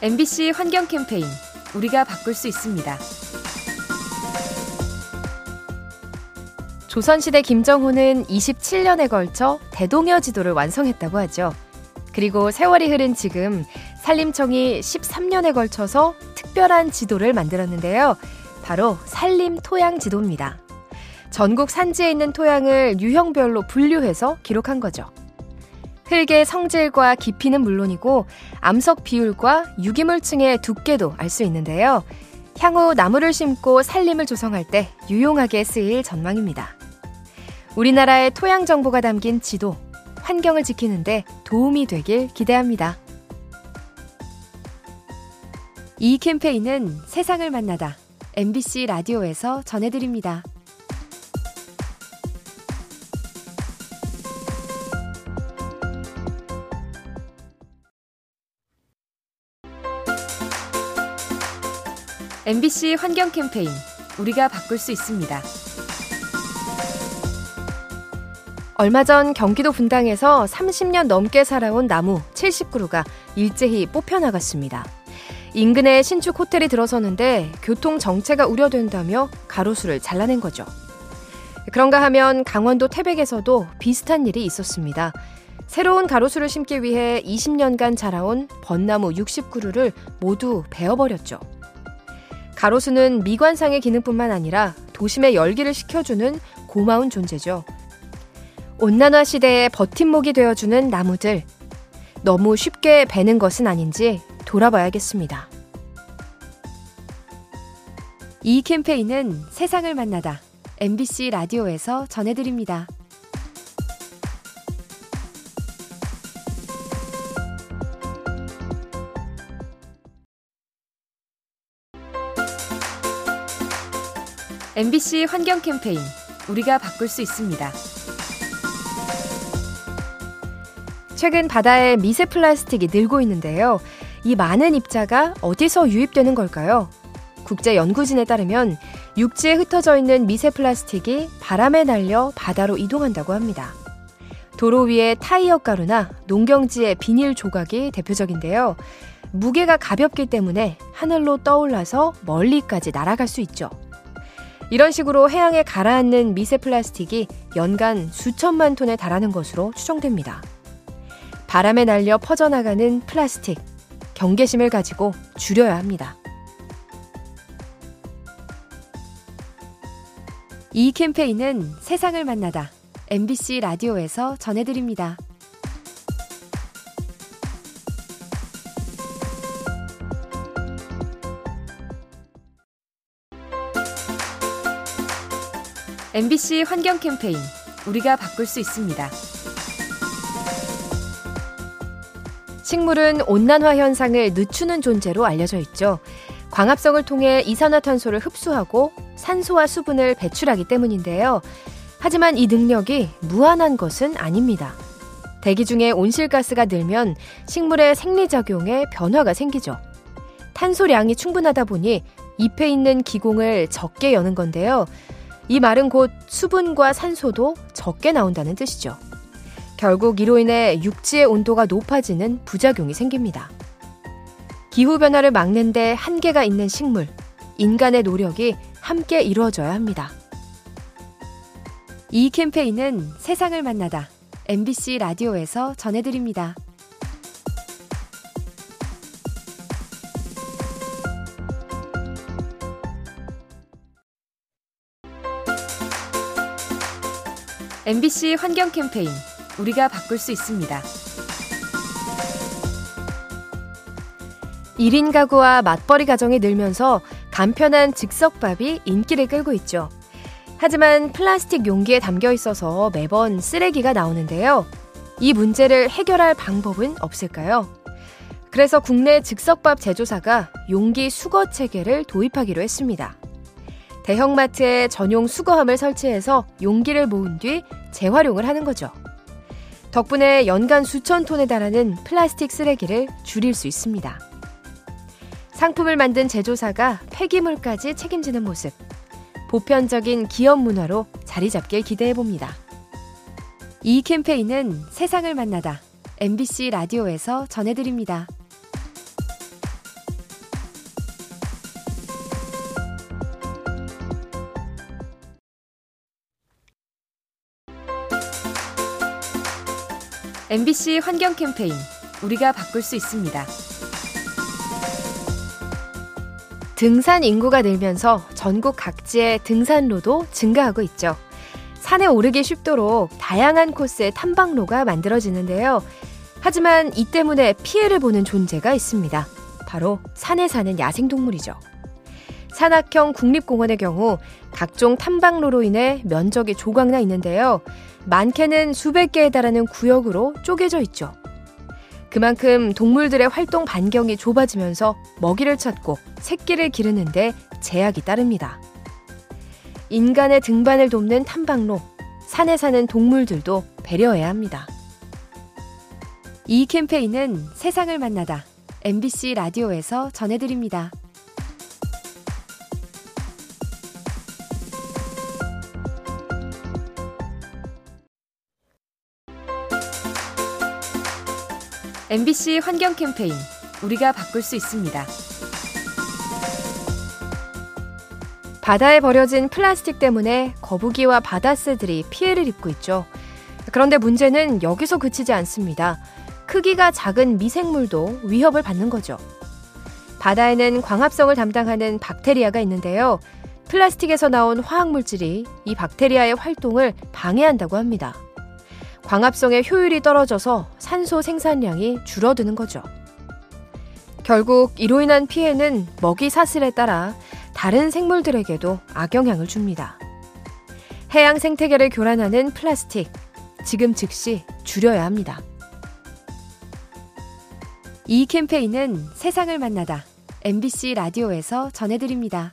MBC 환경 캠페인 우리가 바꿀 수 있습니다. 조선시대 김정호는 27년에 걸쳐 대동여 지도를 완성했다고 하죠. 그리고 세월이 흐른 지금 산림청이 13년에 걸쳐서 특별한 지도를 만들었는데요. 바로 산림 토양 지도입니다. 전국 산지에 있는 토양을 유형별로 분류해서 기록한 거죠. 흙의 성질과 깊이는 물론이고 암석 비율과 유기물층의 두께도 알 수 있는데요. 향후 나무를 심고 산림을 조성할 때 유용하게 쓰일 전망입니다. 우리나라의 토양 정보가 담긴 지도, 환경을 지키는데 도움이 되길 기대합니다. 이 캠페인은 세상을 만나다 MBC 라디오에서 전해드립니다. MBC 환경 캠페인 우리가 바꿀 수 있습니다. 얼마 전 경기도 분당에서 30년 넘게 살아온 나무 70그루가 일제히 뽑혀 나갔습니다. 인근에 신축 호텔이 들어서는데 교통 정체가 우려된다며 가로수를 잘라낸 거죠. 그런가 하면 강원도 태백에서도 비슷한 일이 있었습니다. 새로운 가로수를 심기 위해 20년간 자라온 벚나무 60그루를 모두 베어버렸죠. 가로수는 미관상의 기능뿐만 아니라 도심의 열기를 식혀주는 고마운 존재죠. 온난화 시대의 버팀목이 되어주는 나무들. 너무 쉽게 베는 것은 아닌지 돌아봐야겠습니다. 이 캠페인은 세상을 만나다 MBC 라디오에서 전해드립니다. MBC 환경 캠페인 우리가 바꿀 수 있습니다. 최근 바다에 미세 플라스틱이 늘고 있는데요. 이 많은 입자가 어디서 유입되는 걸까요? 국제 연구진에 따르면 육지에 흩어져 있는 미세 플라스틱이 바람에 날려 바다로 이동한다고 합니다. 도로 위에 타이어 가루나 농경지의 비닐 조각이 대표적인데요. 무게가 가볍기 때문에 하늘로 떠올라서 멀리까지 날아갈 수 있죠. 이런 식으로 해양에 가라앉는 미세 플라스틱이 연간 수천만 톤에 달하는 것으로 추정됩니다. 바람에 날려 퍼져나가는 플라스틱, 경계심을 가지고 줄여야 합니다. 이 캠페인은 세상을 만나다 MBC 라디오에서 전해드립니다. MBC 환경 캠페인 우리가 바꿀 수 있습니다. 식물은 온난화 현상을 늦추는 존재로 알려져 있죠. 광합성을 통해 이산화탄소를 흡수하고 산소와 수분을 배출하기 때문인데요. 하지만 이 능력이 무한한 것은 아닙니다. 대기 중에 온실가스가 늘면 식물의 생리작용에 변화가 생기죠. 탄소량이 충분하다 보니 잎에 있는 기공을 적게 여는 건데요. 이 말은 곧 수분과 산소도 적게 나온다는 뜻이죠. 결국 이로 인해 육지의 온도가 높아지는 부작용이 생깁니다. 기후변화를 막는데 한계가 있는 식물, 인간의 노력이 함께 이루어져야 합니다. 이 캠페인은 세상을 만나다 MBC 라디오에서 전해드립니다. MBC 환경 캠페인 우리가 바꿀 수 있습니다. 1인 가구와 맞벌이 가정이 늘면서 간편한 즉석밥이 인기를 끌고 있죠. 하지만 플라스틱 용기에 담겨 있어서 매번 쓰레기가 나오는데요. 이 문제를 해결할 방법은 없을까요? 그래서 국내 즉석밥 제조사가 용기 수거 체계를 도입하기로 했습니다. 대형마트에 전용 수거함을 설치해서 용기를 모은 뒤 재활용을 하는 거죠. 덕분에 연간 수천 톤에 달하는 플라스틱 쓰레기를 줄일 수 있습니다. 상품을 만든 제조사가 폐기물까지 책임지는 모습. 보편적인 기업 문화로 자리 잡길 기대해 봅니다. 이 캠페인은 세상을 만나다 MBC 라디오에서 전해드립니다. MBC 환경 캠페인 우리가 바꿀 수 있습니다. 등산 인구가 늘면서 전국 각지의 등산로도 증가하고 있죠. 산에 오르기 쉽도록 다양한 코스의 탐방로가 만들어지는데요. 하지만 이 때문에 피해를 보는 존재가 있습니다. 바로 산에 사는 야생동물이죠. 산악형 국립공원의 경우 각종 탐방로로 인해 면적이 조각나 있는데요. 많게는 수백 개에 달하는 구역으로 쪼개져 있죠. 그만큼 동물들의 활동 반경이 좁아지면서 먹이를 찾고 새끼를 기르는데 제약이 따릅니다. 인간의 등반을 돕는 탐방로, 산에 사는 동물들도 배려해야 합니다. 이 캠페인은 세상을 만나다 MBC 라디오에서 전해드립니다. MBC 환경 캠페인 우리가 바꿀 수 있습니다. 바다에 버려진 플라스틱 때문에 거북이와 바다새들이 피해를 입고 있죠. 그런데 문제는 여기서 그치지 않습니다. 크기가 작은 미생물도 위협을 받는 거죠. 바다에는 광합성을 담당하는 박테리아가 있는데요. 플라스틱에서 나온 화학물질이 이 박테리아의 활동을 방해한다고 합니다. 광합성의 효율이 떨어져서 산소 생산량이 줄어드는 거죠. 결국 이로 인한 피해는 먹이 사슬에 따라 다른 생물들에게도 악영향을 줍니다. 해양 생태계를 교란하는 플라스틱, 지금 즉시 줄여야 합니다. 이 캠페인은 세상을 만나다 MBC 라디오에서 전해드립니다.